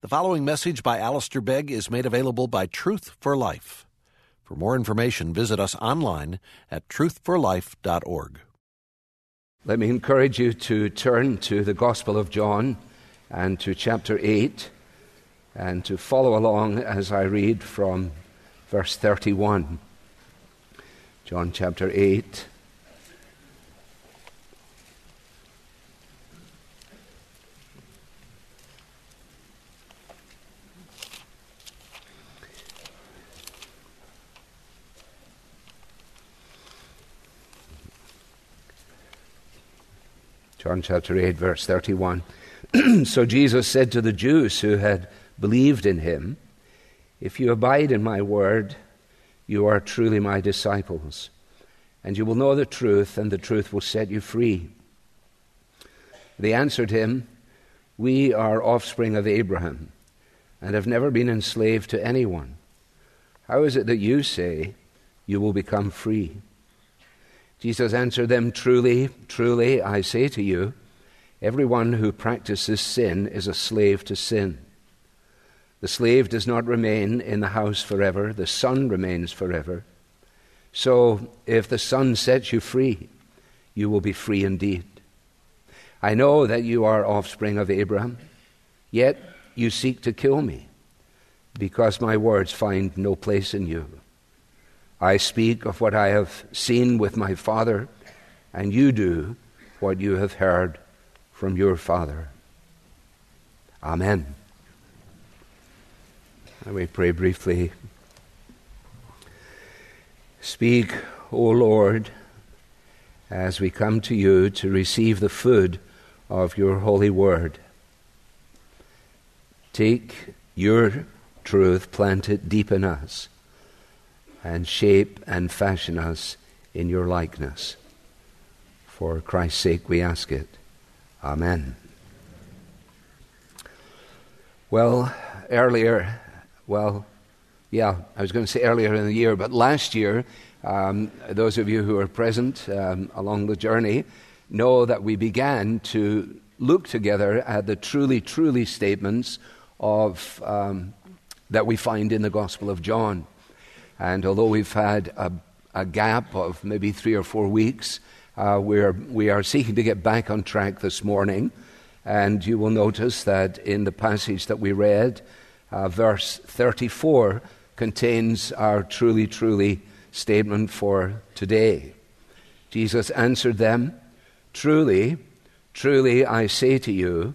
The following message by Alistair Begg is made available by Truth for Life. For more information, visit us online at truthforlife.org. Let me encourage you to turn to the Gospel of John and to chapter 8 and to follow along as I read from verse 31. John chapter 8. John chapter 8, verse 31. so Jesus said to the Jews who had believed in him, If you abide in my word, you are truly my disciples, and you will know the truth, and the truth will set you free. They answered him, We are offspring of Abraham, and have never been enslaved to anyone. How is it that you say you will become free? Jesus answered them, Truly, truly, I say to you, everyone who practices sin is a slave to sin. The slave does not remain in the house forever, the son remains forever. So, if the son sets you free, you will be free indeed. I know that you are offspring of Abraham, yet you seek to kill me, because my words find no place in you. I speak of what I have seen with my Father, and you do what you have heard from your Father. Amen. Let me pray briefly. Speak, O Lord, as we come to you to receive the food of your holy word. Take your truth, plant it deep in us and shape and fashion us in your likeness. For Christ's sake we ask it. Amen. Well, earlier, well, yeah, I was going to say earlier in the year, but last year, um, those of you who are present um, along the journey know that we began to look together at the truly, truly statements of um, that we find in the Gospel of John. And although we've had a, a gap of maybe three or four weeks, uh, we're, we are seeking to get back on track this morning. And you will notice that in the passage that we read, uh, verse 34 contains our truly, truly statement for today. Jesus answered them, Truly, truly, I say to you,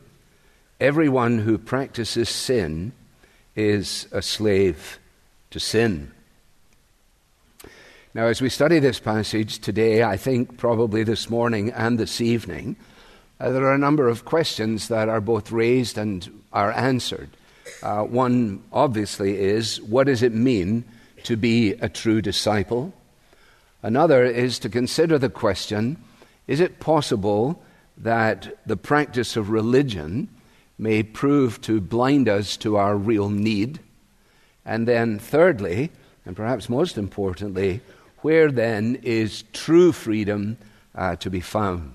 everyone who practices sin is a slave to sin. Now, as we study this passage today, I think probably this morning and this evening, uh, there are a number of questions that are both raised and are answered. Uh, one, obviously, is what does it mean to be a true disciple? Another is to consider the question is it possible that the practice of religion may prove to blind us to our real need? And then, thirdly, and perhaps most importantly, where then is true freedom uh, to be found?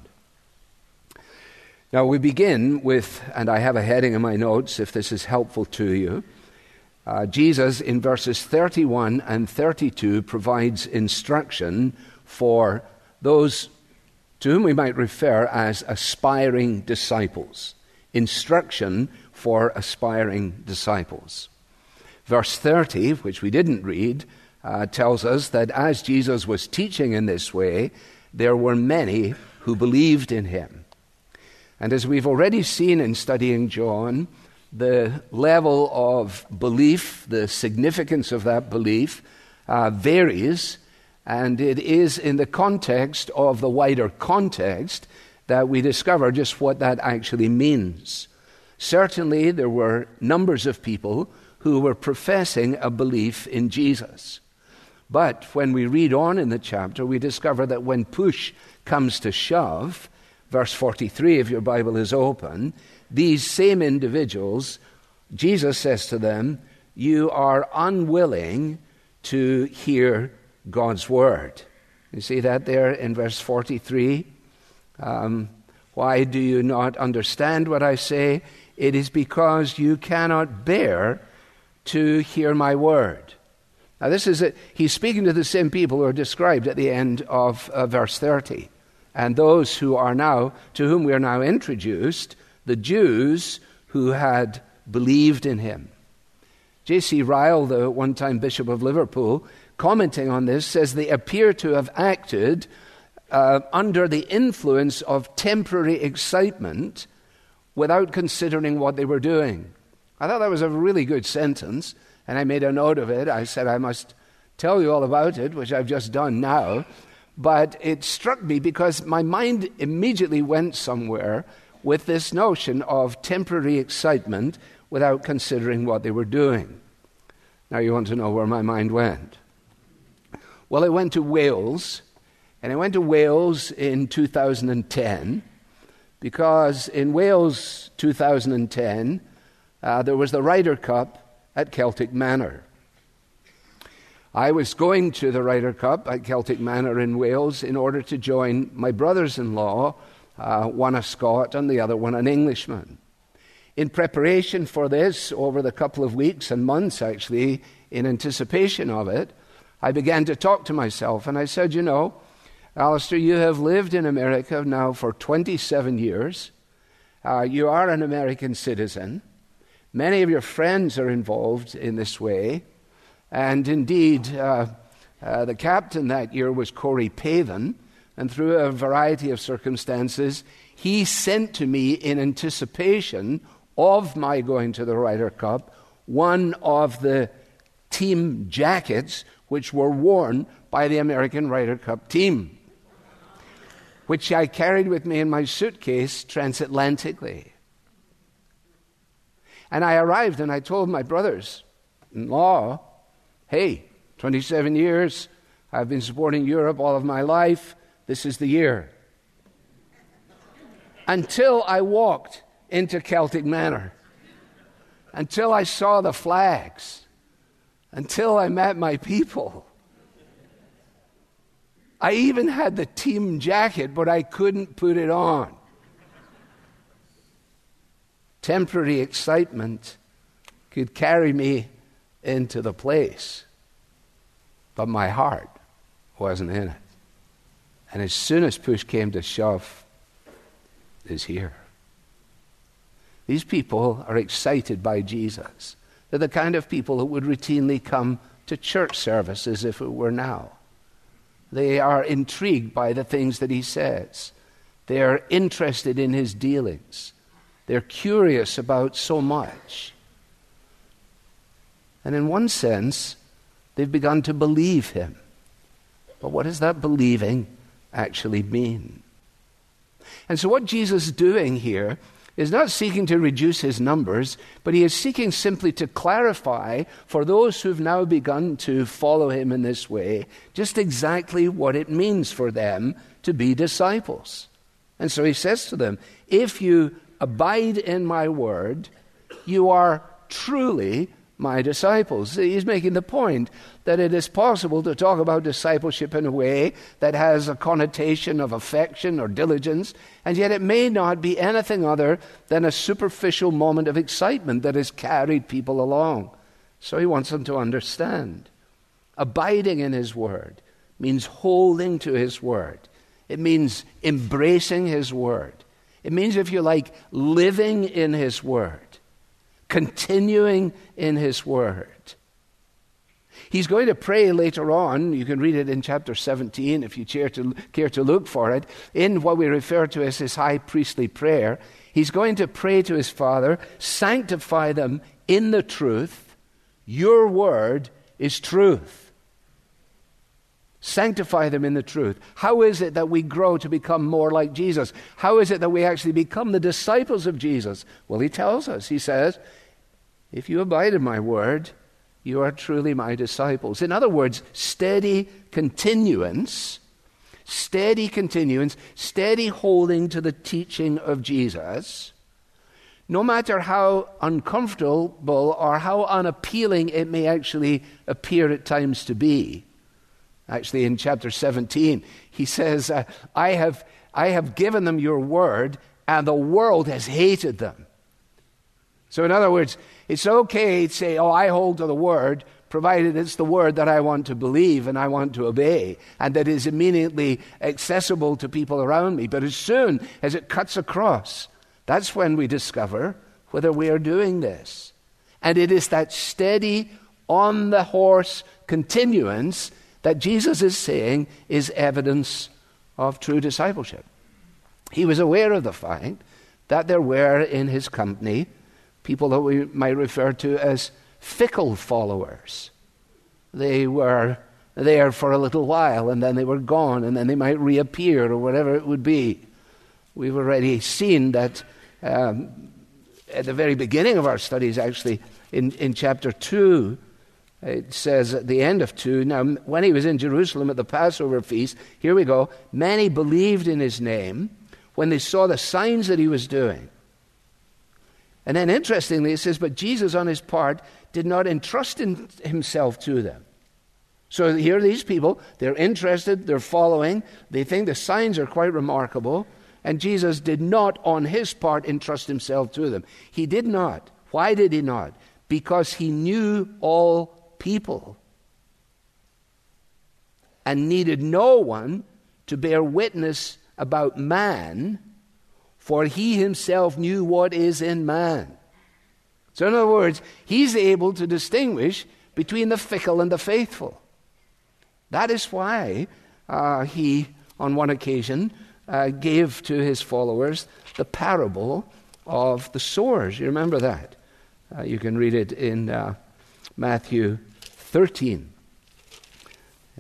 Now, we begin with, and I have a heading in my notes if this is helpful to you. Uh, Jesus, in verses 31 and 32, provides instruction for those to whom we might refer as aspiring disciples. Instruction for aspiring disciples. Verse 30, which we didn't read, uh, tells us that as Jesus was teaching in this way, there were many who believed in him. And as we've already seen in studying John, the level of belief, the significance of that belief, uh, varies, and it is in the context of the wider context that we discover just what that actually means. Certainly, there were numbers of people who were professing a belief in Jesus. But when we read on in the chapter, we discover that when push comes to shove, verse 43 if your Bible is open, these same individuals, Jesus says to them, You are unwilling to hear God's word. You see that there in verse 43? Um, why do you not understand what I say? it is because you cannot bear to hear my word. Now, this is a, he's speaking to the same people who are described at the end of uh, verse 30. And those who are now, to whom we are now introduced, the Jews who had believed in him. J.C. Ryle, the one time Bishop of Liverpool, commenting on this, says they appear to have acted uh, under the influence of temporary excitement without considering what they were doing. I thought that was a really good sentence, and I made a note of it. I said I must tell you all about it, which I've just done now. But it struck me because my mind immediately went somewhere with this notion of temporary excitement without considering what they were doing. Now, you want to know where my mind went? Well, I went to Wales, and I went to Wales in 2010 because in Wales 2010, uh, there was the Ryder Cup at Celtic Manor. I was going to the Ryder Cup at Celtic Manor in Wales in order to join my brothers in law, uh, one a Scot and the other one an Englishman. In preparation for this, over the couple of weeks and months actually, in anticipation of it, I began to talk to myself and I said, You know, Alistair, you have lived in America now for 27 years. Uh, you are an American citizen. Many of your friends are involved in this way. And indeed, uh, uh, the captain that year was Corey Pavin. And through a variety of circumstances, he sent to me in anticipation of my going to the Ryder Cup one of the team jackets which were worn by the American Ryder Cup team, which I carried with me in my suitcase transatlantically. And I arrived and I told my brothers in law, hey, 27 years, I've been supporting Europe all of my life, this is the year. Until I walked into Celtic Manor, until I saw the flags, until I met my people. I even had the team jacket, but I couldn't put it on temporary excitement could carry me into the place. But my heart wasn't in it. And as soon as push came to shove, is here. These people are excited by Jesus. They're the kind of people that would routinely come to church services if it were now. They are intrigued by the things that he says. They are interested in his dealings. They're curious about so much. And in one sense, they've begun to believe him. But what does that believing actually mean? And so, what Jesus is doing here is not seeking to reduce his numbers, but he is seeking simply to clarify for those who've now begun to follow him in this way just exactly what it means for them to be disciples. And so he says to them, If you abide in my word, you are truly my disciples. He's making the point that it is possible to talk about discipleship in a way that has a connotation of affection or diligence, and yet it may not be anything other than a superficial moment of excitement that has carried people along. So he wants them to understand. Abiding in his word means holding to his word, it means embracing his word. It means, if you like, living in His Word, continuing in His Word. He's going to pray later on. You can read it in chapter 17 if you care to, care to look for it. In what we refer to as his high priestly prayer, he's going to pray to his Father, sanctify them in the truth. Your word is truth. Sanctify them in the truth. How is it that we grow to become more like Jesus? How is it that we actually become the disciples of Jesus? Well, he tells us. He says, If you abide in my word, you are truly my disciples. In other words, steady continuance, steady continuance, steady holding to the teaching of Jesus, no matter how uncomfortable or how unappealing it may actually appear at times to be. Actually, in chapter 17, he says, uh, I, have, I have given them your word, and the world has hated them. So, in other words, it's okay to say, Oh, I hold to the word, provided it's the word that I want to believe and I want to obey, and that is immediately accessible to people around me. But as soon as it cuts across, that's when we discover whether we are doing this. And it is that steady, on the horse continuance that Jesus is saying is evidence of true discipleship. He was aware of the fact that there were in his company people that we might refer to as fickle followers. They were there for a little while and then they were gone and then they might reappear or whatever it would be. We've already seen that um, at the very beginning of our studies, actually, in, in chapter 2, it says at the end of 2 Now, when he was in Jerusalem at the Passover feast, here we go, many believed in his name when they saw the signs that he was doing. And then interestingly, it says, But Jesus, on his part, did not entrust himself to them. So here are these people, they're interested, they're following, they think the signs are quite remarkable, and Jesus did not, on his part, entrust himself to them. He did not. Why did he not? Because he knew all people and needed no one to bear witness about man, for he himself knew what is in man. So, in other words, he's able to distinguish between the fickle and the faithful. That is why uh, he, on one occasion, uh, gave to his followers the parable of the sowers. You remember that? Uh, you can read it in uh, Matthew 13.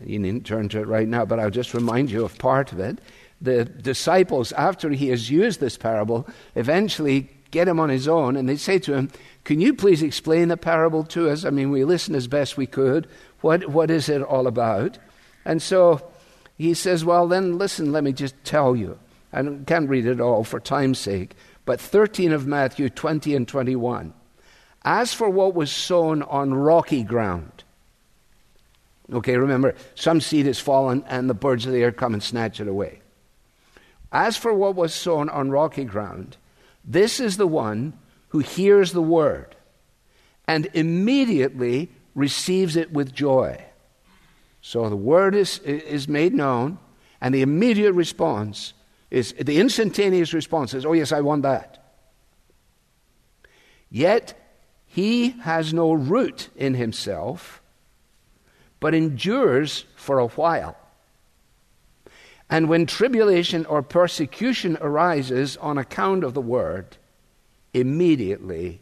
You needn't turn to it right now, but I'll just remind you of part of it. The disciples, after he has used this parable, eventually get him on his own and they say to him, Can you please explain the parable to us? I mean, we listened as best we could. What, what is it all about? And so he says, Well, then listen, let me just tell you. I can't read it all for time's sake, but 13 of Matthew 20 and 21. As for what was sown on rocky ground, okay, remember, some seed has fallen and the birds of the air come and snatch it away. As for what was sown on rocky ground, this is the one who hears the word and immediately receives it with joy. So the word is, is made known, and the immediate response is the instantaneous response is, Oh, yes, I want that. Yet he has no root in himself, but endures for a while. And when tribulation or persecution arises on account of the word, immediately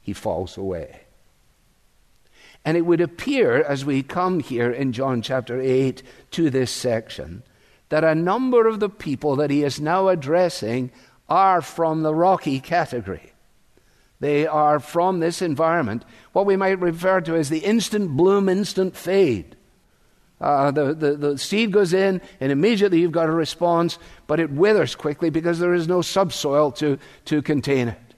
he falls away. And it would appear, as we come here in John chapter 8 to this section, that a number of the people that he is now addressing are from the rocky category. They are from this environment, what we might refer to as the instant bloom, instant fade. Uh, the, the, the seed goes in, and immediately you've got a response, but it withers quickly because there is no subsoil to, to contain it.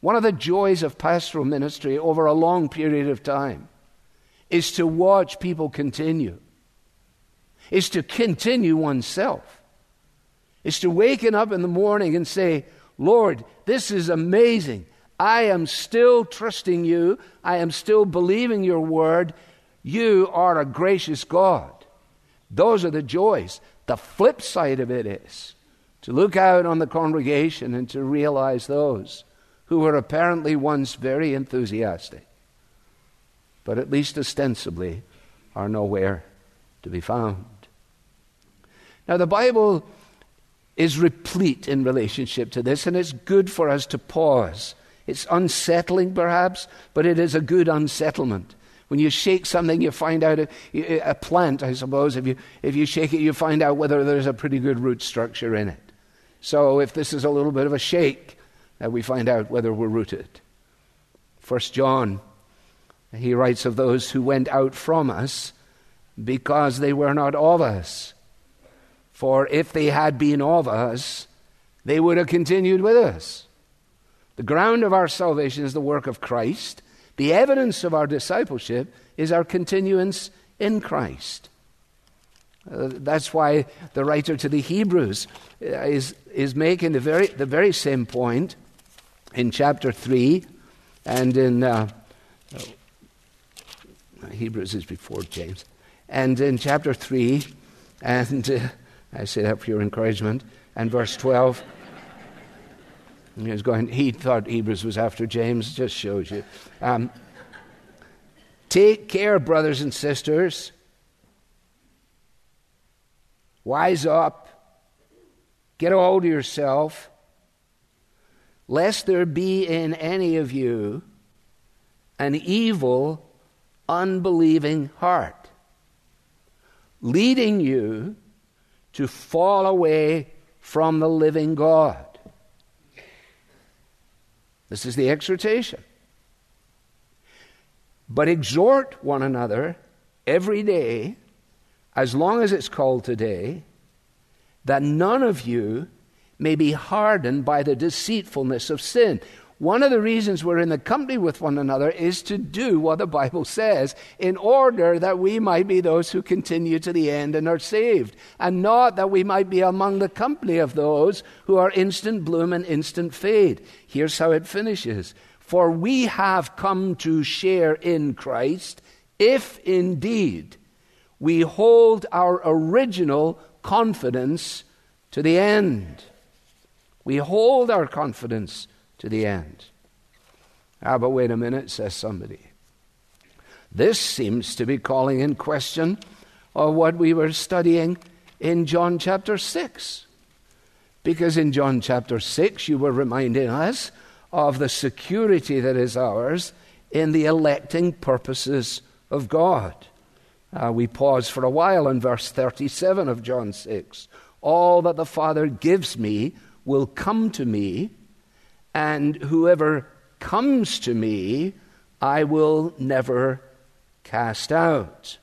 One of the joys of pastoral ministry over a long period of time is to watch people continue, is to continue oneself, is to waken up in the morning and say, Lord, this is amazing. I am still trusting you. I am still believing your word. You are a gracious God. Those are the joys. The flip side of it is to look out on the congregation and to realize those who were apparently once very enthusiastic, but at least ostensibly are nowhere to be found. Now, the Bible is replete in relationship to this, and it's good for us to pause. It's unsettling, perhaps, but it is a good unsettlement. When you shake something, you find out a, plant, I suppose. If you, if you shake it, you find out whether there's a pretty good root structure in it. So if this is a little bit of a shake, uh, we find out whether we're rooted. First John, he writes of those who went out from us because they were not of us. For if they had been of us, they would have continued with us. The ground of our salvation is the work of Christ. The evidence of our discipleship is our continuance in Christ. Uh, that's why the writer to the Hebrews uh, is, is making the very, the very same point in chapter 3 and in uh, oh, Hebrews is before James. And in chapter 3, and uh, I say that for your encouragement, and verse 12. He was going. He thought Hebrews was after James. Just shows you. Um, Take care, brothers and sisters. Wise up. Get a hold of yourself. Lest there be in any of you an evil, unbelieving heart, leading you to fall away from the living God. This is the exhortation. But exhort one another every day, as long as it's called today, that none of you may be hardened by the deceitfulness of sin. One of the reasons we're in the company with one another is to do what the Bible says in order that we might be those who continue to the end and are saved, and not that we might be among the company of those who are instant bloom and instant fade. Here's how it finishes For we have come to share in Christ if indeed we hold our original confidence to the end. We hold our confidence to the end. Ah, but wait a minute, says somebody. This seems to be calling in question of what we were studying in John chapter 6. Because in John chapter 6, you were reminding us of the security that is ours in the electing purposes of God. Uh, we pause for a while in verse 37 of John 6. All that the Father gives me will come to me, and whoever comes to me, I will never cast out.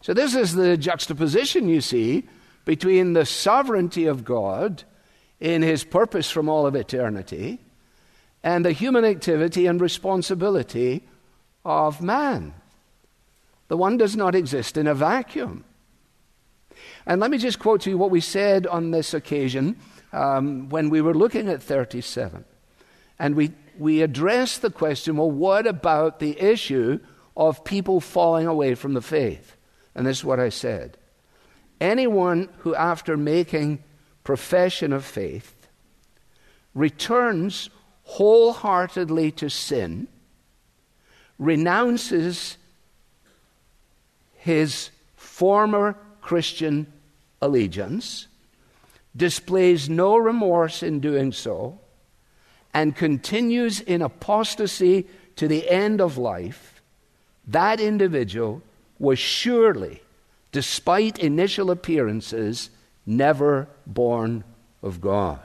So, this is the juxtaposition you see between the sovereignty of God in his purpose from all of eternity and the human activity and responsibility of man. The one does not exist in a vacuum. And let me just quote to you what we said on this occasion um, when we were looking at 37. And we, we addressed the question well, what about the issue of people falling away from the faith? And this is what I said. Anyone who, after making profession of faith, returns wholeheartedly to sin, renounces his former Christian allegiance, displays no remorse in doing so, and continues in apostasy to the end of life, that individual was surely, despite initial appearances, never born of God.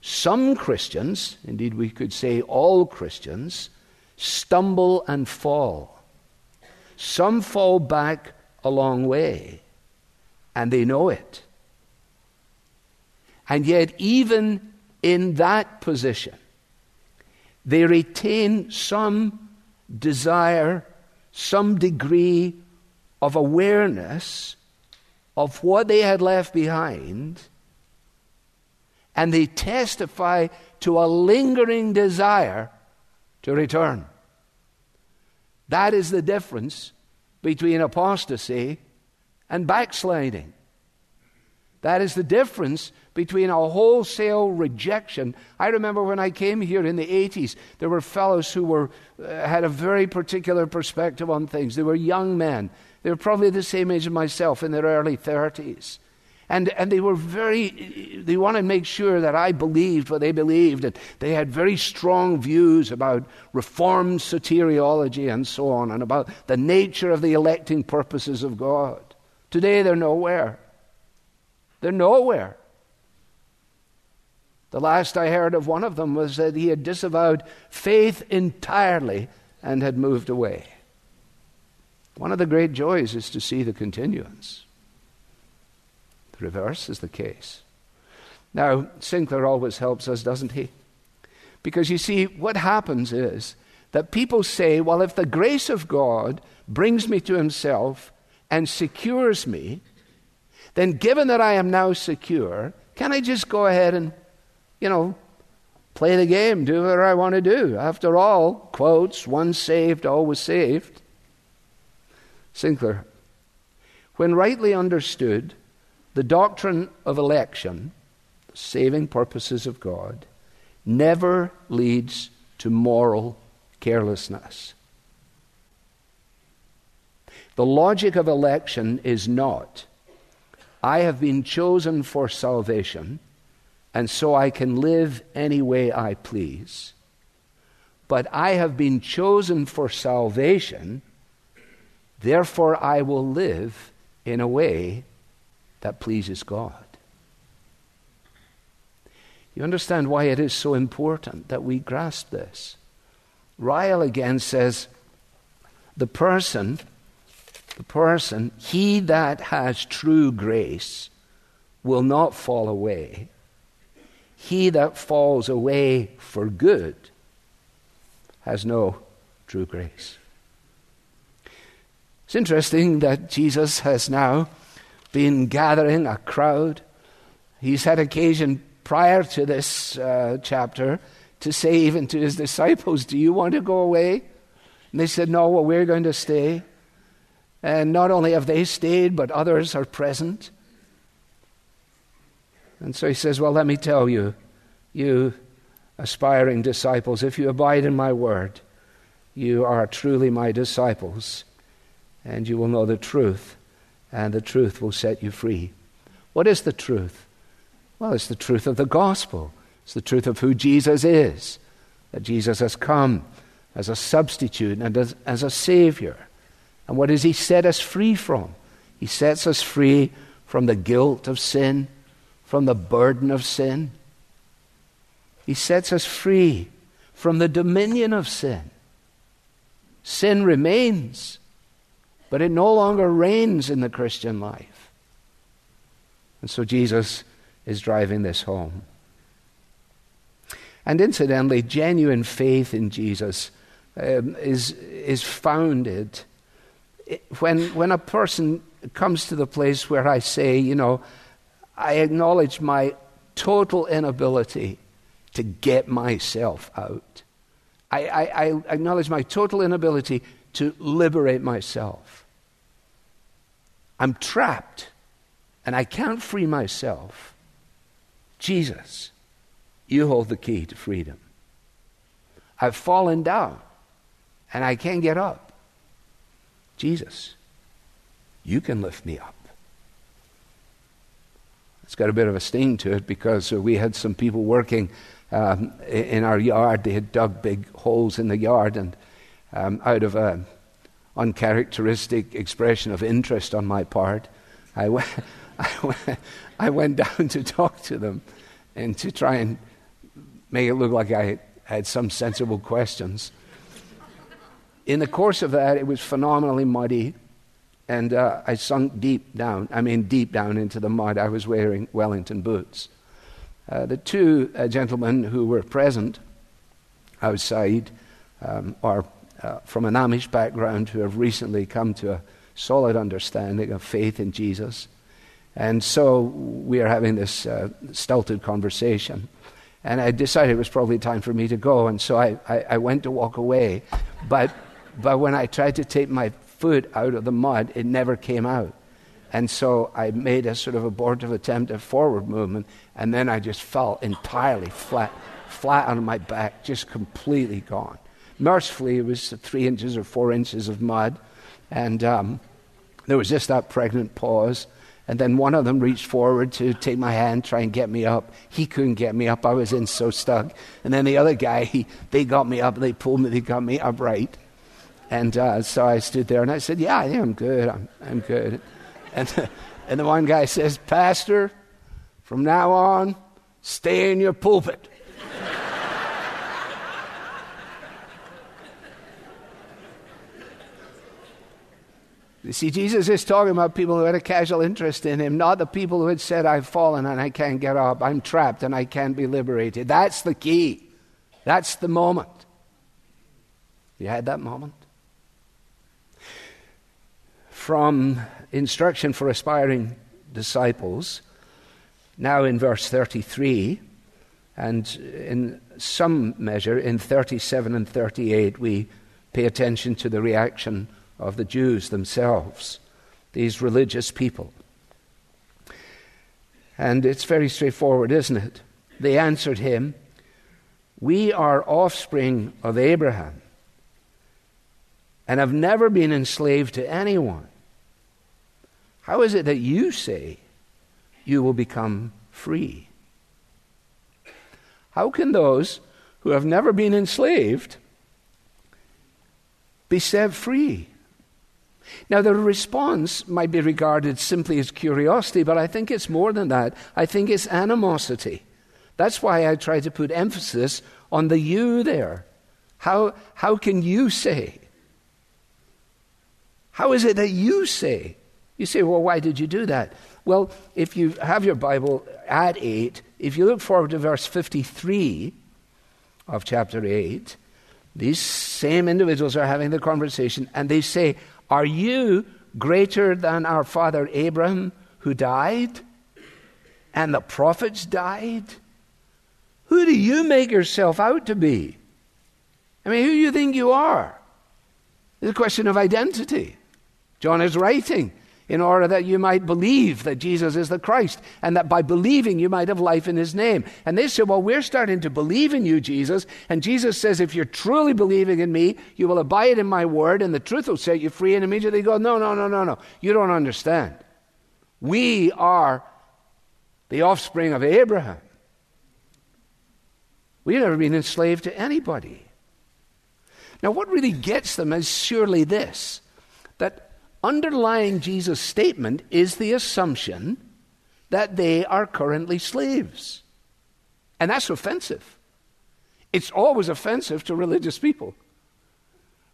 Some Christians, indeed we could say all Christians, stumble and fall. Some fall back a long way, and they know it. And yet, even in that position, they retain some desire, some degree of awareness of what they had left behind, and they testify to a lingering desire to return. That is the difference between apostasy and backsliding. That is the difference between a wholesale rejection. I remember when I came here in the 80s, there were fellows who were, uh, had a very particular perspective on things. They were young men. They were probably the same age as myself in their early 30s. And, and they were very, they wanted to make sure that I believed what they believed. And they had very strong views about reformed soteriology and so on, and about the nature of the electing purposes of God. Today they're nowhere. They're nowhere. The last I heard of one of them was that he had disavowed faith entirely and had moved away. One of the great joys is to see the continuance. The reverse is the case. Now, Sinclair always helps us, doesn't he? Because you see, what happens is that people say, well, if the grace of God brings me to Himself and secures me, then given that I am now secure, Can I just go ahead and, you know, play the game, do whatever I want to do? After all, quotes, once saved, always saved. Sinclair. When rightly understood, the doctrine of election, the saving purposes of God, never leads to moral carelessness. The logic of election is not, I have been chosen for salvation, and so I can live any way I please. But I have been chosen for salvation, therefore I will live in a way that pleases God. You understand why it is so important that we grasp this. Ryle again says, the person, the person, he that has true grace will not fall away. He that falls away for good has no true grace. It's interesting that Jesus has now been gathering a crowd. He's had occasion prior to this uh, chapter to say even to his disciples, Do you want to go away? And they said, No, well, we're going to stay. And not only have they stayed, but others are present. And so he says, Well, let me tell you, you aspiring disciples, if you abide in my word, you are truly my disciples, and you will know the truth, and the truth will set you free. What is the truth? Well, it's the truth of the gospel. It's the truth of who Jesus is, that Jesus has come as a substitute and as, as a Savior. And what does He set us free from? He sets us free from the guilt of sin, from the burden of sin. He sets us free from the dominion of sin. Sin remains, but it no longer reigns in the Christian life. And so Jesus is driving this home. And incidentally, genuine faith in Jesus um, is, is founded when, when a person comes to the place where I say, you know, I acknowledge my total inability to get myself out. I, I, I acknowledge my total inability to liberate myself. I'm trapped and I can't free myself. Jesus, you hold the key to freedom. I've fallen down and I can't get up. Jesus, you can lift me up. It's got a bit of a sting to it because uh, we had some people working um, in our yard. They had dug big holes in the yard, and um, out of an uncharacteristic expression of interest on my part, I went, I went, I went down to talk to them and to try and make it look like I had some sensible questions. In the course of that, it was phenomenally muddy, and uh, I sunk deep down. I mean, deep down into the mud. I was wearing Wellington boots. Uh, the two uh, gentlemen who were present outside um, are uh, from an Amish background who have recently come to a solid understanding of faith in Jesus. And so we are having this uh, stilted conversation. And I decided it was probably time for me to go. And so I, I, I went to walk away. But, but when I tried to take my foot out of the mud, it never came out. And so I made a sort of abortive attempt at forward movement, and then I just fell entirely flat, flat on my back, just completely gone. Mercifully, it was three inches or four inches of mud, and um, there was just that pregnant pause. And then one of them reached forward to take my hand, try and get me up. He couldn't get me up. I was in so stuck. And then the other guy, he, they got me up. They pulled me. They got me upright. And uh, so I stood there and I said, Yeah, yeah, I'm good. I'm, I'm good. And and the one guy says, Pastor, from now on, stay in your pulpit. You see, Jesus is talking about people who had a casual interest in him, not the people who had said, I've fallen and I can't get up, I'm trapped and I can't be liberated. That's the key. That's the moment. You had that moment? From instruction for aspiring disciples, Now, in verse 33, and in some measure in 37 and 38, we pay attention to the reaction of the Jews themselves, these religious people. And it's very straightforward, isn't it? They answered him, We are offspring of Abraham and have never been enslaved to anyone. How is it that you say you will become free? How can those who have never been enslaved be set free? Now, the response might be regarded simply as curiosity, but I think it's more than that. I think it's animosity. That's why I try to put emphasis on the you there. How, how can you say? How is it that you say? You say, well, why did you do that? Well, if you have your Bible at 8, if you look forward to verse 53 of chapter 8, these same individuals are having the conversation and they say, Are you greater than our father Abraham who died? And the prophets died? Who do you make yourself out to be? I mean, who do you think you are? It's a question of identity. John is writing in order that you might believe that Jesus is the Christ, and that by believing you might have life in his name. And they said, Well, we're starting to believe in you, Jesus. And Jesus says, If you're truly believing in me, you will abide in my word, and the truth will set you free. And immediately they go, No, no, no, no, no. You don't understand. We are the offspring of Abraham. We've never been enslaved to anybody. Now, what really gets them is surely this that underlying Jesus' statement is the assumption that they are currently slaves. And that's offensive. It's always offensive to religious people.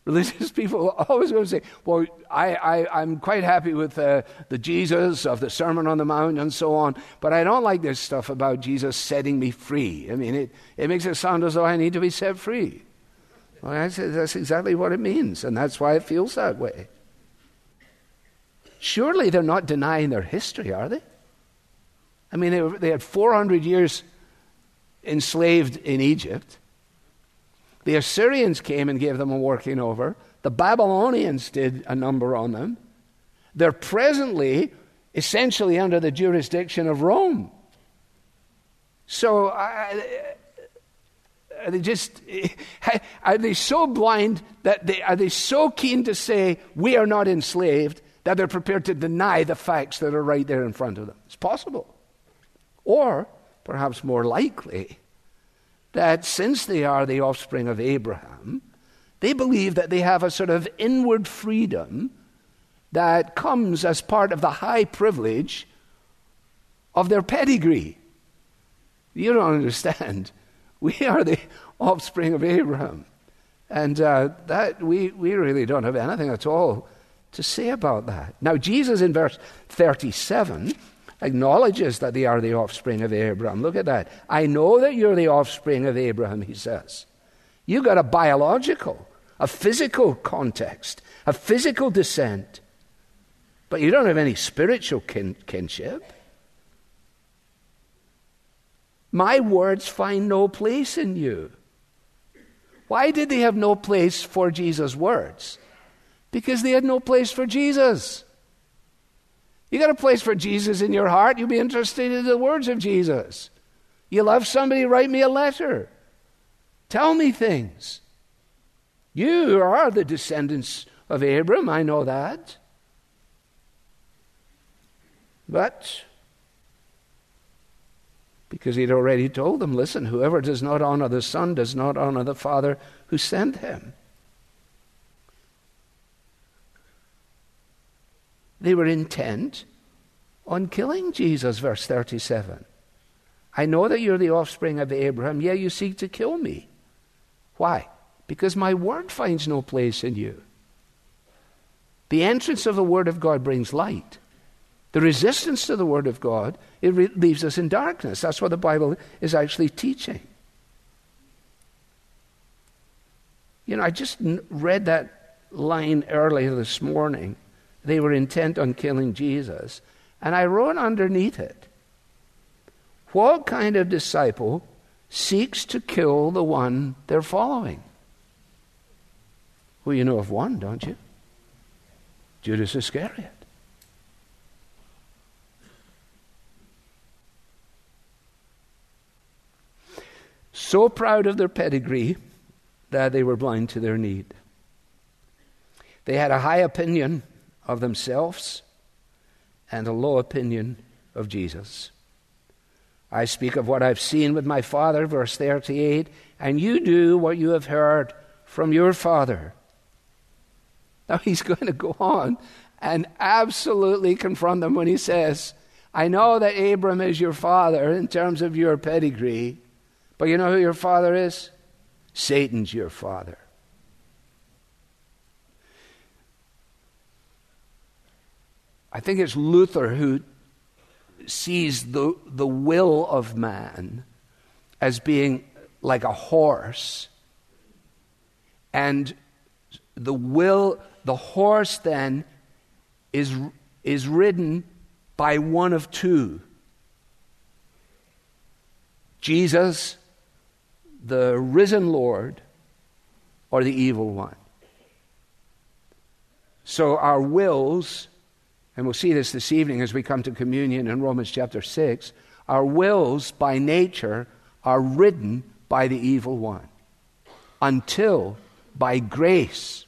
Religious people always going to say, Well, I, I, am quite happy with uh, the Jesus of the Sermon on the Mount and so on, but I don't like this stuff about Jesus setting me free. I mean, it, it makes it sound as though I need to be set free. Well, that's, that's exactly what it means, and that's why it feels that way. Surely they're not denying their history, are they? I mean, they, they had 400 years enslaved in Egypt. The Assyrians came and gave them a working over. The Babylonians did a number on them. They're presently essentially under the jurisdiction of Rome. So, are they just are they so blind that they are they so keen to say we are not enslaved that they're prepared to deny the facts that are right there in front of them. It's possible. Or, perhaps more likely, that since they are the offspring of Abraham, they believe that they have a sort of inward freedom that comes as part of the high privilege of their pedigree. You don't understand. We are the offspring of Abraham. And uh, that we, we really don't have anything at all to say about that. Now, Jesus in verse 37 acknowledges that they are the offspring of Abraham. Look at that. I know that you're the offspring of Abraham, he says. You've got a biological, a physical context, a physical descent, but you don't have any spiritual kin- kinship. My words find no place in you. Why did they have no place for Jesus' words? Because they had no place for Jesus. You got a place for Jesus in your heart, you'll be interested in the words of Jesus. You love somebody, write me a letter. Tell me things. You are the descendants of Abram, I know that. But because he'd already told them, listen, whoever does not honor the Son does not honor the Father who sent him. They were intent on killing Jesus, verse 37. I know that you're the offspring of Abraham, yet you seek to kill me. Why? Because my word finds no place in you. The entrance of the word of God brings light. The resistance to the word of God, it re- leaves us in darkness. That's what the Bible is actually teaching. You know, I just read that line earlier this morning. They were intent on killing Jesus. And I wrote underneath it What kind of disciple seeks to kill the one they're following? Well, you know of one, don't you? Judas Iscariot. So proud of their pedigree that they were blind to their need. They had a high opinion of themselves and a low opinion of Jesus. I speak of what I've seen with my father, verse 38, and you do what you have heard from your father. Now he's going to go on and absolutely confront them when he says, I know that Abram is your father in terms of your pedigree, but you know who your father is? Satan's your father. I think it's Luther who sees the, the will of man as being like a horse. And the will, the horse then is, is ridden by one of two Jesus, the risen Lord, or the evil one. So our wills and we'll see this this evening as we come to communion in Romans chapter 6, our wills by nature are ridden by the evil one. Until by grace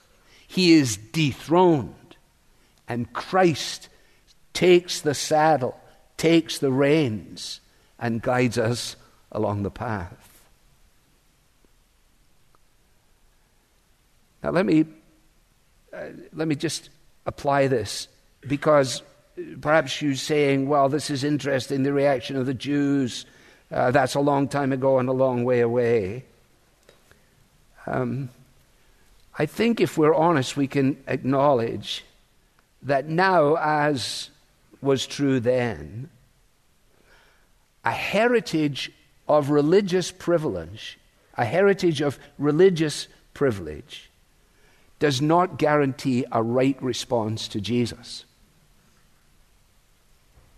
he is dethroned. And Christ takes the saddle, takes the reins, and guides us along the path. Now, let me, uh, let me just apply this because perhaps you're saying, well, this is interesting, the reaction of the Jews. Uh, that's a long time ago and a long way away. Um, I think if we're honest, we can acknowledge that now, as was true then, a heritage of religious privilege, a heritage of religious privilege, does not guarantee a right response to Jesus.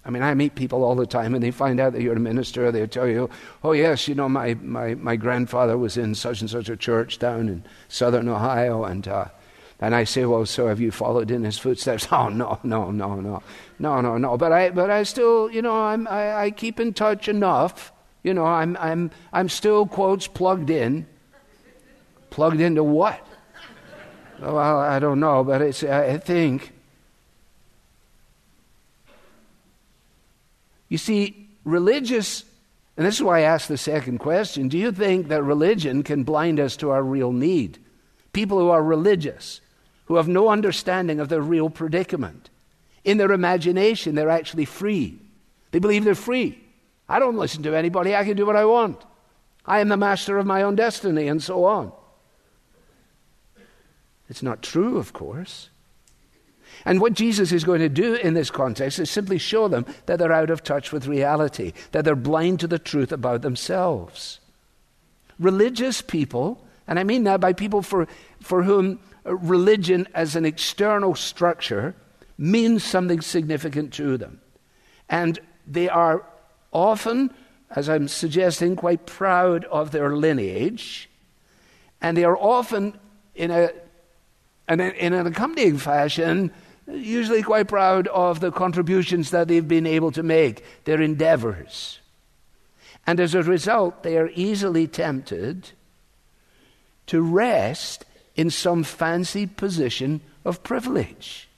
I mean, I meet people all the time and they find out that you're a minister. They'll tell you, oh, yes, you know, my, my, my grandfather was in such and such a church down in southern Ohio. And, uh, and I say, well, so have you followed in his footsteps? Oh, no, no, no, no. No, no, no. But I, but I still, you know, I'm, I, I keep in touch enough. You know, I'm, I'm, I'm still, quotes, plugged in. Plugged into what? Well, I don't know, but it's, I think You see, religious, and this is why I asked the second question do you think that religion can blind us to our real need? People who are religious, who have no understanding of their real predicament. In their imagination, they're actually free. They believe they're free. I don't listen to anybody, I can do what I want. I am the master of my own destiny, and so on. It's not true, of course. And what Jesus is going to do in this context is simply show them that they're out of touch with reality, that they're blind to the truth about themselves. Religious people, and I mean that by people for, for whom religion as an external structure means something significant to them. And they are often, as I'm suggesting, quite proud of their lineage, and they are often in a in, an accompanying fashion usually quite proud of the contributions that they've been able to make, their endeavors. And as a result, they are easily tempted to rest in some fancy position of privilege.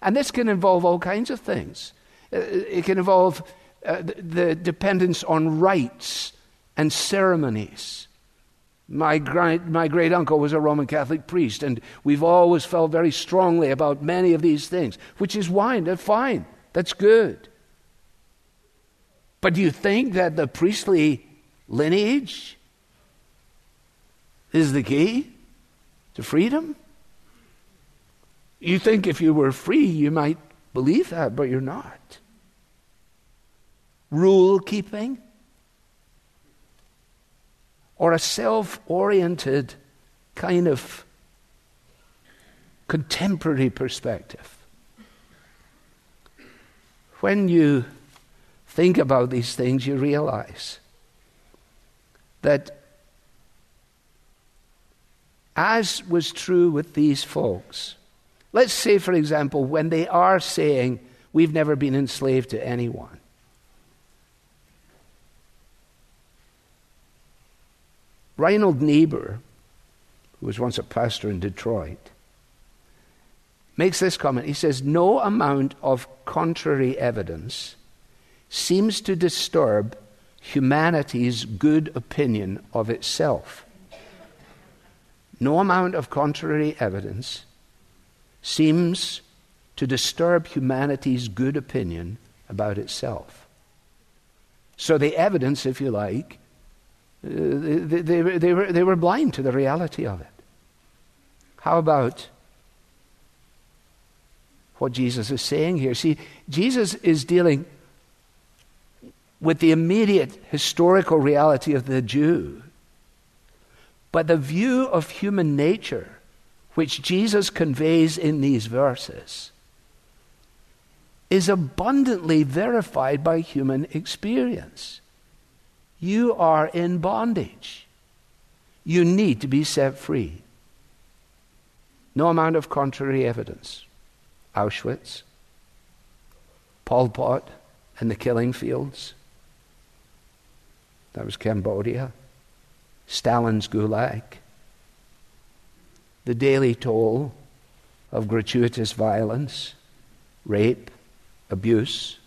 And this can involve all kinds of things. Uh, it can involve uh, the dependence on rites and ceremonies my, great, my great uncle was a Roman Catholic priest, and we've always felt very strongly about many of these things, which is fine. That's fine. That's good. But do you think that the priestly lineage is the key to freedom? You think if you were free, you might believe that, but you're not. Rule keeping? Or a self oriented kind of contemporary perspective. When you think about these things, you realize that as was true with these folks, let's say, for example, when they are saying, We've never been enslaved to anyone. Reinhold Niebuhr, who was once a pastor in Detroit, makes this comment. He says, No amount of contrary evidence seems to disturb humanity's good opinion of itself. No amount of contrary evidence seems to disturb humanity's good opinion about itself. So, the evidence, if you like, Uh, they, they, they, were, they were blind to the reality of it. How about what Jesus is saying here? See, Jesus is dealing with the immediate historical reality of the Jew. But the view of human nature, which Jesus conveys in these verses, is abundantly verified by human experience. You are in bondage. You need to be set free. No amount of contrary evidence. Auschwitz, Pol Pot, and the killing fields. That was Cambodia. Stalin's Gulag. The daily toll of gratuitous violence, rape, abuse,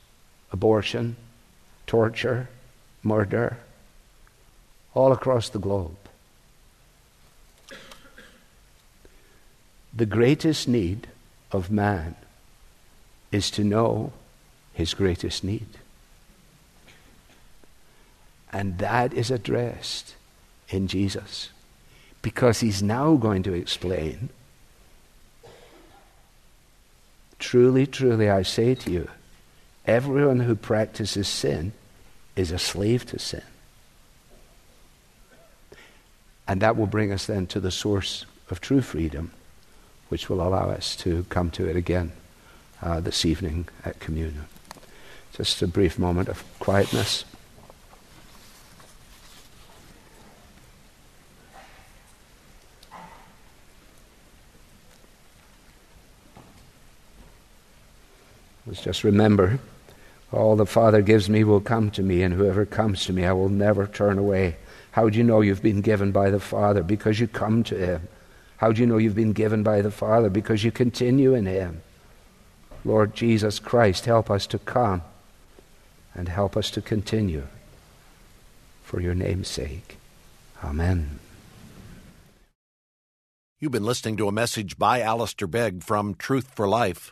abortion, torture, murder, all across the globe. The greatest need of man is to know his greatest need. And that is addressed in Jesus because he's now going to explain Truly, truly, I say to you, everyone who practices sin is a slave to sin. And that will bring us then to the source of true freedom, which will allow us to come to it again uh, this evening at communion. Just a brief moment of quietness. Let's just remember all the Father gives me will come to me, and whoever comes to me I will never turn away. How do you know you've been given by the Father? Because you come to Him. How do you know you've been given by the Father? Because you continue in Him. Lord Jesus Christ, help us to come and help us to continue for your name's sake. Amen. You've been listening to a message by Alistair Begg from Truth for Life